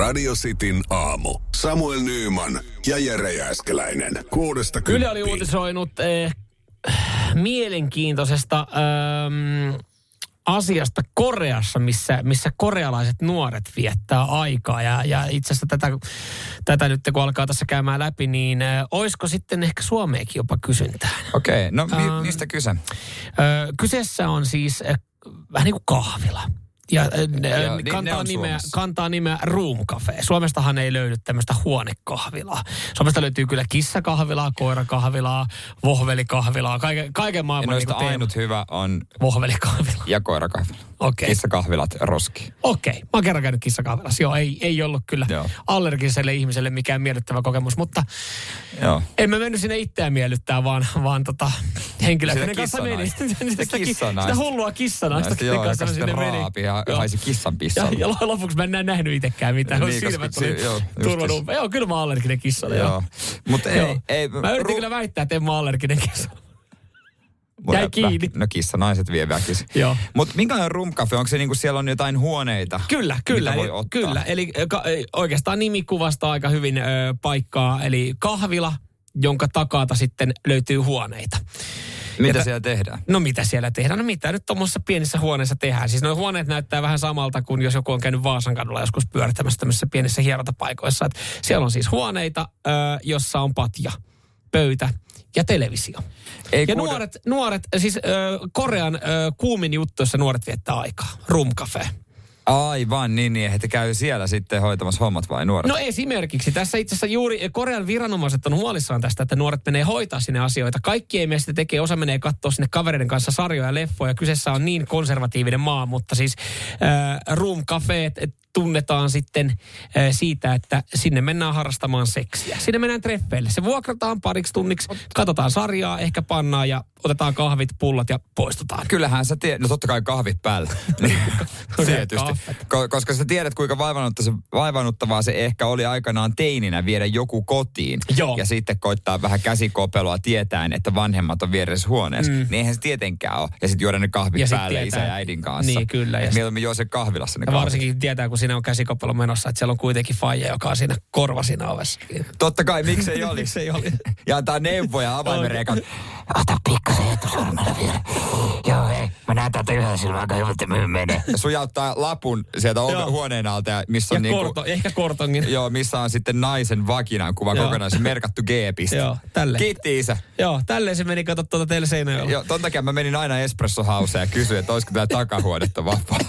Radio Cityn aamu. Samuel Nyyman ja Jere Jääskeläinen. Kuudesta Yle oli uutisoinut eh, mielenkiintoisesta ähm, asiasta Koreassa, missä, missä korealaiset nuoret viettää aikaa. Ja, ja itse asiassa tätä, tätä nyt kun alkaa tässä käymään läpi, niin äh, olisiko sitten ehkä Suomeenkin jopa kysyntää? Okei, okay, no mi- Ähm, mistä kyse? Äh, kyseessä on siis äh, vähän niin kuin kahvila. Ja äh, ne, niin ne kantaa, nimeä, Suomessa. kantaa nimeä Room Cafe. Suomestahan ei löydy tämmöistä huonekahvilaa. Suomesta löytyy kyllä kissakahvilaa, koirakahvilaa, vohvelikahvilaa, kaiken, kaiken Ja maailman noista niin ainut hyvä on vohvelikahvila. ja koirakahvila. Okei. Kissakahvilat roski. Okei, mä oon kerran käynyt kissakahvilassa. Joo, ei, ei ollut kyllä Joo. allergiselle ihmiselle mikään miellyttävä kokemus, mutta Joo. en mä mennyt sinne itseään miellyttää, vaan, vaan tota, henkilöä, Sitä kenen kanssa meni. Sitä, Sitä kissanaista. sitä hullua kissanaista, Naista, kenen joo, kanssa joka sinne raapi ja Joo. haisi kissan Ja, pissalle. ja lopuksi mä en enää nähnyt itsekään mitään. Niin, silmät oli joo, just turvannut. Joo, kyllä mä oon allerginen kissalle. Joo. Mutta ei, ei, Mä yritin kyllä väittää, että en mä allerginen kissalle. Jäi kiinni. No kissa, naiset vie väkisin. Joo. Mutta minkälainen rumkafe? Onko se niinku siellä on jotain huoneita? Kyllä, kyllä. Eli, ottaa? kyllä. Eli ka, oikeastaan nimi kuvastaa aika hyvin ö, paikkaa. Eli kahvila, jonka takaa sitten löytyy huoneita. Mitä Ja siellä tehdään? No mitä siellä tehdään? No mitä nyt tuommoisessa pienissä huoneissa tehdään? Siis nuo huoneet näyttää vähän samalta kuin jos joku on käynyt Vaasan kadulla joskus pyörittämässä tämmöisissä pienissä hierontapaikoissa. Et siellä on siis huoneita, ö, jossa on patja, pöytä ja televisio. Ei ja nuoret, nuoret, siis ö, Korean ö, kuumin juttu, jossa nuoret viettää aikaa. Room cafe. Aivan, niin, niin. Että käy siellä sitten hoitamassa hommat vai nuoret? No esimerkiksi. Tässä itse asiassa juuri Korean viranomaiset on huolissaan tästä, että nuoret menee hoitaa sinne asioita. Kaikki ei mene sitä tekee, osa menee katsoa sinne kavereiden kanssa sarjoja ja leffoja. Kyseessä on niin konservatiivinen maa, mutta siis äh, room cafeet tunnetaan sitten äh, siitä, että sinne mennään harrastamaan seksiä. Sinne mennään treffeille. Se vuokrataan pariksi tunniksi, katsotaan sarjaa, ehkä pannaan ja otetaan kahvit, pullat ja poistutaan. Kyllähän sä tiedät, no totta kai kahvit päällä. Niin, Tietysti. Ko- koska sä tiedät, kuinka vaivannutta se, vaivannuttavaa se ehkä oli aikanaan teininä viedä joku kotiin. Joo. Ja sitten koittaa vähän käsikopelua tietäen, että vanhemmat on vieressä huoneessa. Mm. Niin eihän se tietenkään ole. Ja sitten juoda ne kahvit Ja päälle tietää, isä ja äidin kanssa. Niin, kyllä, ja Et sit- mieluummin juo se kahvilassa ne Ja kahvit. varsinkin tietää, kun siinä on käsikoppelo menossa, että siellä on kuitenkin faija, joka on siinä korva siinä ovessa. Totta kai, miksei olisi. Miksei oli? Ja antaa neuvoja avaimen reikä. Ota pikkasen etusormella vielä. Joo, hei. Mä näen täältä yhden silmän aika hyvältä myyn menee. Ja sujauttaa lapun sieltä ove- Joo. huoneen alta, ja missä Ja on niinku, korto, ehkä kortongin. Joo, missä on sitten naisen vakinan kuva Joo. kokonaan, se merkattu G-piste. Joo, tälle. Kiitti isä. Joo, tälleen se meni, kato tuota teille Seinäjoella. Joo, ton takia mä menin aina Espresso Houseen ja kysyin, että olisiko täällä takahuonetta vapaana.